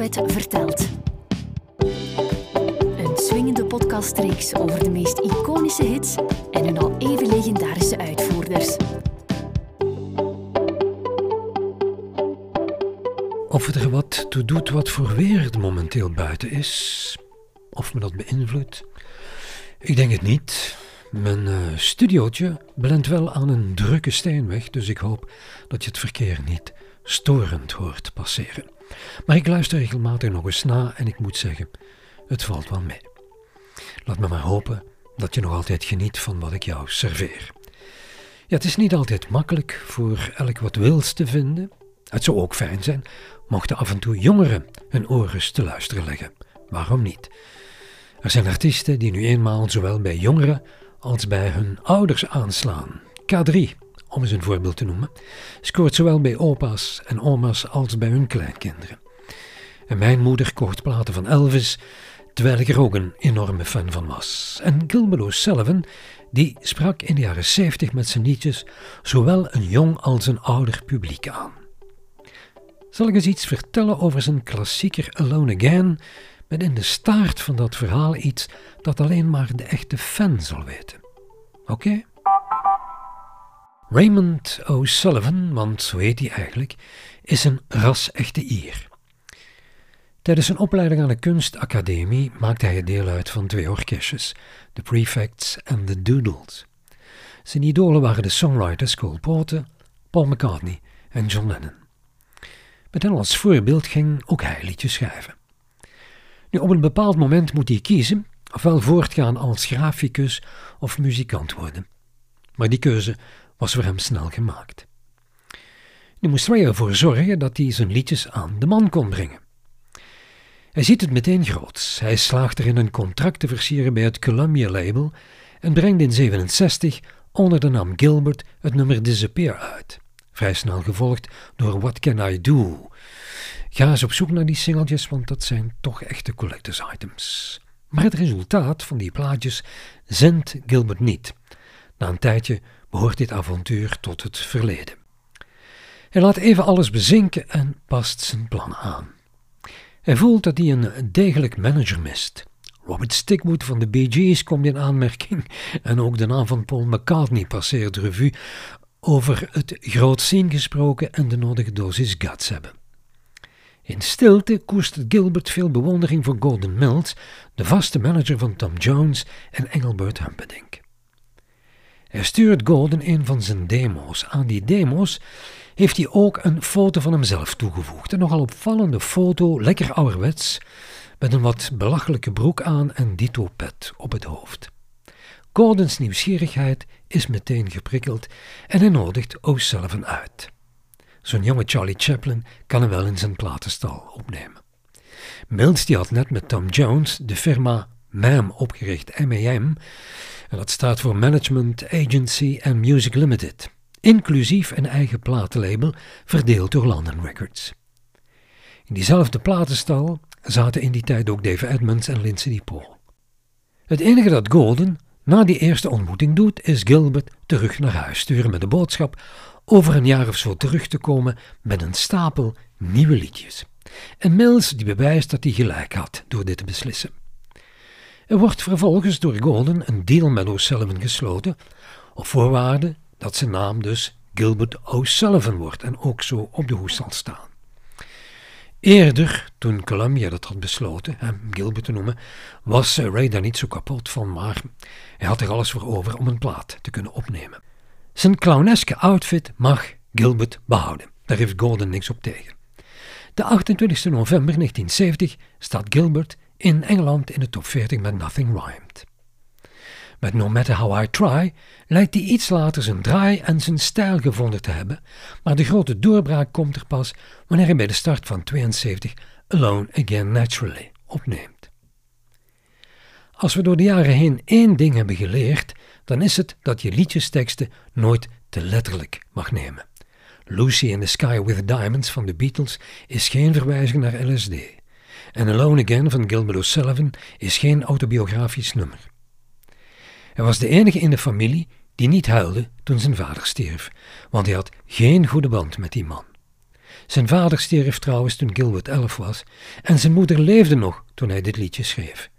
Vertelt. Een swingende podcastreeks over de meest iconische hits en hun al even legendarische uitvoerders. Of het er wat toe doet wat voor weer het momenteel buiten is, of me dat beïnvloedt, ik denk het niet. Mijn uh, studiootje blendt wel aan een drukke steenweg, dus ik hoop dat je het verkeer niet storend hoort passeren. Maar ik luister regelmatig nog eens na en ik moet zeggen, het valt wel mee. Laat me maar hopen dat je nog altijd geniet van wat ik jou serveer. Ja, het is niet altijd makkelijk voor elk wat wils te vinden. Het zou ook fijn zijn mochten af en toe jongeren hun oren te luisteren leggen. Waarom niet? Er zijn artiesten die nu eenmaal zowel bij jongeren als bij hun ouders aanslaan. K3, om eens een voorbeeld te noemen, scoort zowel bij opa's en oma's als bij hun kleinkinderen. En mijn moeder kocht platen van Elvis, terwijl ik er ook een enorme fan van was. En Gilbert O'Sullivan, die sprak in de jaren 70 met zijn liedjes zowel een jong als een ouder publiek aan. Zal ik eens iets vertellen over zijn klassieker Alone Again, met in de staart van dat verhaal iets dat alleen maar de echte fan zal weten. Oké? Raymond O'Sullivan, want zo heet hij eigenlijk, is een ras-echte Ier. Tijdens zijn opleiding aan de kunstacademie maakte hij deel uit van twee orkestjes, de Prefects en de Doodles. Zijn idolen waren de songwriters Cole Porter, Paul McCartney en John Lennon. Met hen als voorbeeld ging ook hij liedjes schrijven. Nu, op een bepaald moment moet hij kiezen, ofwel voortgaan als graficus of muzikant worden. Maar die keuze was voor hem snel gemaakt. Nu moest hij ervoor zorgen dat hij zijn liedjes aan de man kon brengen. Hij ziet het meteen groots. Hij slaagt erin een contract te versieren bij het Columbia-label en brengt in 67 onder de naam Gilbert het nummer Disappear uit. Vrij snel gevolgd door What Can I Do, Ga eens op zoek naar die singeltjes, want dat zijn toch echte collectors items. Maar het resultaat van die plaatjes zendt Gilbert niet. Na een tijdje behoort dit avontuur tot het verleden. Hij laat even alles bezinken en past zijn plan aan. Hij voelt dat hij een degelijk manager mist. Robert Stickwood van de Bee Gees komt in aanmerking en ook de naam van Paul McCartney passeert revue over het groot zien gesproken en de nodige dosis guts hebben. In stilte koestert Gilbert veel bewondering voor Gordon Mills, de vaste manager van Tom Jones en Engelbert Humperdinck. Hij stuurt Gordon een van zijn demo's. Aan die demo's heeft hij ook een foto van hemzelf toegevoegd. Een nogal opvallende foto, lekker ouderwets, met een wat belachelijke broek aan en dito pet op het hoofd. Gordons nieuwsgierigheid is meteen geprikkeld en hij nodigt O'Sullivan uit. Zo'n jonge Charlie Chaplin kan hem wel in zijn platenstal opnemen. Mills die had net met Tom Jones de firma MAM opgericht, MAM, en dat staat voor Management Agency and Music Limited, inclusief een eigen platenlabel verdeeld door London Records. In diezelfde platenstal zaten in die tijd ook Dave Edmonds en Lindsay DePaul. Het enige dat Golden na die eerste ontmoeting doet, is Gilbert terug naar huis sturen met de boodschap over een jaar of zo terug te komen met een stapel nieuwe liedjes. En Mills die bewijst dat hij gelijk had door dit te beslissen. Er wordt vervolgens door Golden een deal met O'Sullivan gesloten, op voorwaarde dat zijn naam dus Gilbert O'Sullivan wordt en ook zo op de hoes zal staan. Eerder, toen Columbia dat had besloten, hem Gilbert te noemen, was Ray daar niet zo kapot van, maar hij had er alles voor over om een plaat te kunnen opnemen. Zijn clowneske outfit mag Gilbert behouden. Daar heeft Gordon niks op tegen. De 28 november 1970 staat Gilbert in Engeland in de top 40 met Nothing Rhymed. Met No Matter How I Try lijkt hij iets later zijn draai en zijn stijl gevonden te hebben, maar de grote doorbraak komt er pas wanneer hij bij de start van 72 Alone Again Naturally opneemt. Als we door de jaren heen één ding hebben geleerd, dan is het dat je liedjesteksten nooit te letterlijk mag nemen. Lucy in the Sky with Diamonds van de Beatles is geen verwijzing naar LSD. En Alone Again van Gilbert O'Sullivan is geen autobiografisch nummer. Hij was de enige in de familie die niet huilde toen zijn vader stierf, want hij had geen goede band met die man. Zijn vader stierf trouwens toen Gilbert elf was en zijn moeder leefde nog toen hij dit liedje schreef.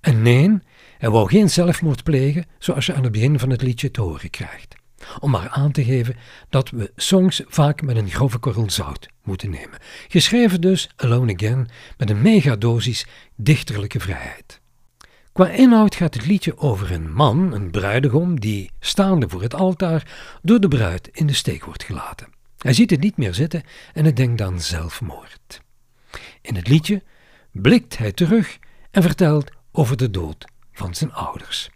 En nee, hij wou geen zelfmoord plegen zoals je aan het begin van het liedje te horen krijgt. Om maar aan te geven dat we songs vaak met een grove korrel zout moeten nemen. Geschreven dus, Alone Again, met een megadosis dichterlijke vrijheid. Qua inhoud gaat het liedje over een man, een bruidegom, die staande voor het altaar door de bruid in de steek wordt gelaten. Hij ziet het niet meer zitten en het denkt aan zelfmoord. In het liedje blikt hij terug en vertelt over de dood van zijn ouders.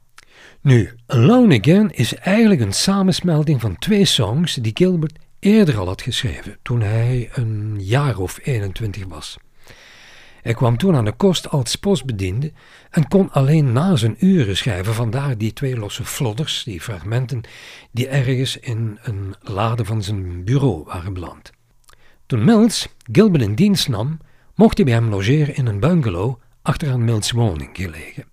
Nu, Alone Again is eigenlijk een samensmelding van twee songs die Gilbert eerder al had geschreven, toen hij een jaar of 21 was. Hij kwam toen aan de kost als postbediende en kon alleen na zijn uren schrijven, vandaar die twee losse flodders, die fragmenten, die ergens in een lade van zijn bureau waren beland. Toen Mills Gilbert in dienst nam, mocht hij bij hem logeren in een bungalow achteraan Mills' woning gelegen.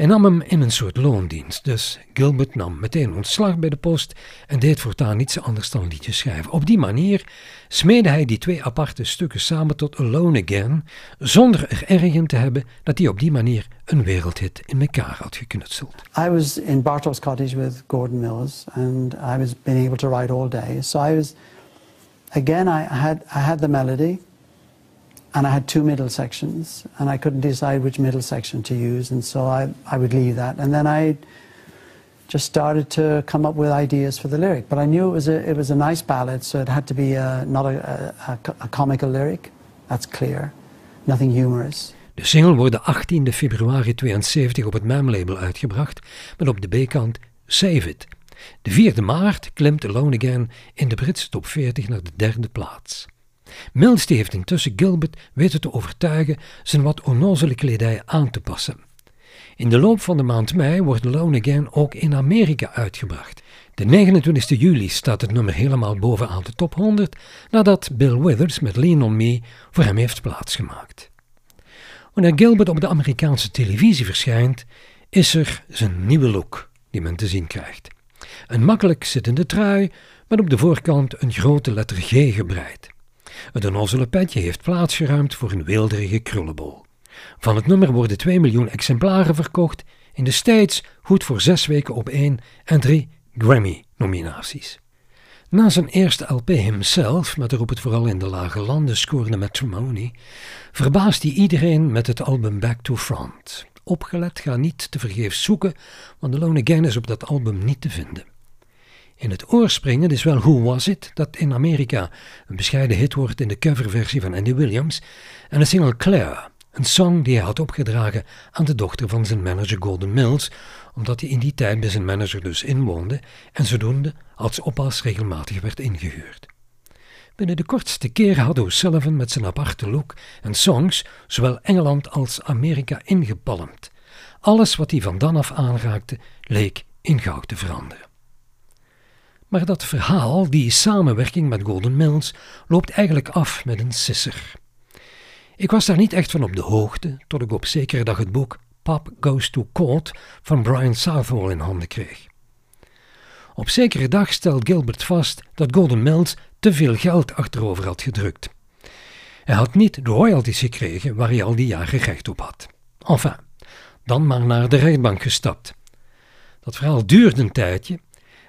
Hij nam hem in een soort loondienst, dus Gilbert nam meteen ontslag bij de post en deed voortaan niets anders dan liedjes schrijven. Op die manier smeedde hij die twee aparte stukken samen tot Alone Again, zonder er erg in te hebben dat hij op die manier een wereldhit in elkaar had geknutseld. I was in Bartow's cottage with Gordon Mills and I was being able to write all day. So I was, again, I had, I had the melody. And I had two middle sections, and I couldn't decide which middle section to use, and so I, I would leave that. And then I just started to come up with ideas for the lyric. But I knew it was a, it was a nice ballad, so it had to be a, not a, a, a comical lyric. That's clear. Nothing humorous. De single wordt de 18 februari 72 op het MAM-label uitgebracht, met op de B-kant Save It. De 4e maart klimt Alone Again in de Britse top 40 naar de derde plaats. Mills heeft intussen Gilbert weten te overtuigen zijn wat onnozele kledij aan te passen. In de loop van de maand mei wordt Alone Again ook in Amerika uitgebracht. De 29 juli staat het nummer helemaal bovenaan de top 100 nadat Bill Withers met Lean On Me voor hem heeft plaatsgemaakt. Wanneer Gilbert op de Amerikaanse televisie verschijnt, is er zijn nieuwe look die men te zien krijgt. Een makkelijk zittende trui met op de voorkant een grote letter G gebreid. Het onnozele petje heeft plaatsgeruimd voor een weelderige krullenbol. Van het nummer worden 2 miljoen exemplaren verkocht, in de States goed voor zes weken op één en drie Grammy-nominaties. Na zijn eerste LP himself, met erop het vooral in de lage landen scorende Matrimony, verbaast hij iedereen met het album Back to Front. Opgelet, ga niet te vergeefs zoeken, want de Lone Again is op dat album niet te vinden. In het oor springen is wel Who Was It, dat in Amerika een bescheiden hit wordt in de coverversie van Andy Williams, en de single Claire, een song die hij had opgedragen aan de dochter van zijn manager Golden Mills, omdat hij in die tijd bij zijn manager dus inwoonde en zodoende als oppas regelmatig werd ingehuurd. Binnen de kortste keren had O'Sullivan met zijn aparte look en songs zowel Engeland als Amerika ingepalmd. Alles wat hij van dan af aanraakte leek in goud te veranderen. Maar dat verhaal, die samenwerking met Golden Mills, loopt eigenlijk af met een sisser. Ik was daar niet echt van op de hoogte, tot ik op zekere dag het boek Pop Goes to Court van Brian Southall in handen kreeg. Op zekere dag stelt Gilbert vast dat Golden Mills te veel geld achterover had gedrukt. Hij had niet de royalties gekregen waar hij al die jaren recht op had. Enfin, dan maar naar de rechtbank gestapt. Dat verhaal duurde een tijdje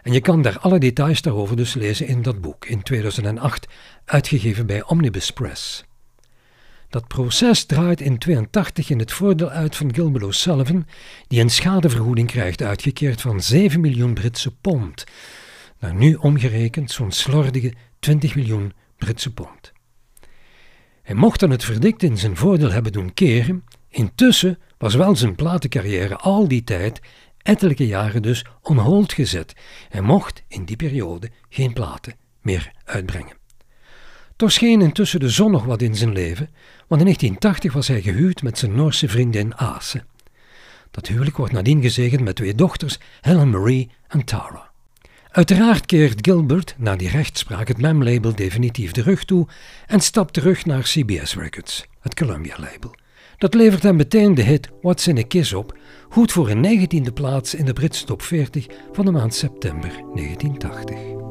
en je kan daar alle details daarover dus lezen in dat boek, in 2008, uitgegeven bij Omnibus Press. Dat proces draait in 82 in het voordeel uit van Gilbert O'Sullivan, die een schadevergoeding krijgt uitgekeerd van 7 miljoen Britse pond. Naar nu omgerekend zo'n slordige 20 miljoen Britse pond. Hij mocht dan het verdict in zijn voordeel hebben doen keren, intussen was wel zijn platencarrière al die tijd ettelijke jaren dus on hold gezet en mocht in die periode geen platen meer uitbrengen. Toch scheen intussen de zon nog wat in zijn leven, want in 1980 was hij gehuwd met zijn Noorse vriendin Ase. Dat huwelijk wordt nadien gezegend met twee dochters, Helen Marie en Tara. Uiteraard keert Gilbert na die rechtspraak het MEM-label definitief de rug toe en stapt terug naar CBS Records, het Columbia-label. Dat levert hem meteen de hit What's in a Kiss op, goed voor een negentiende plaats in de Britse top 40 van de maand september 1980.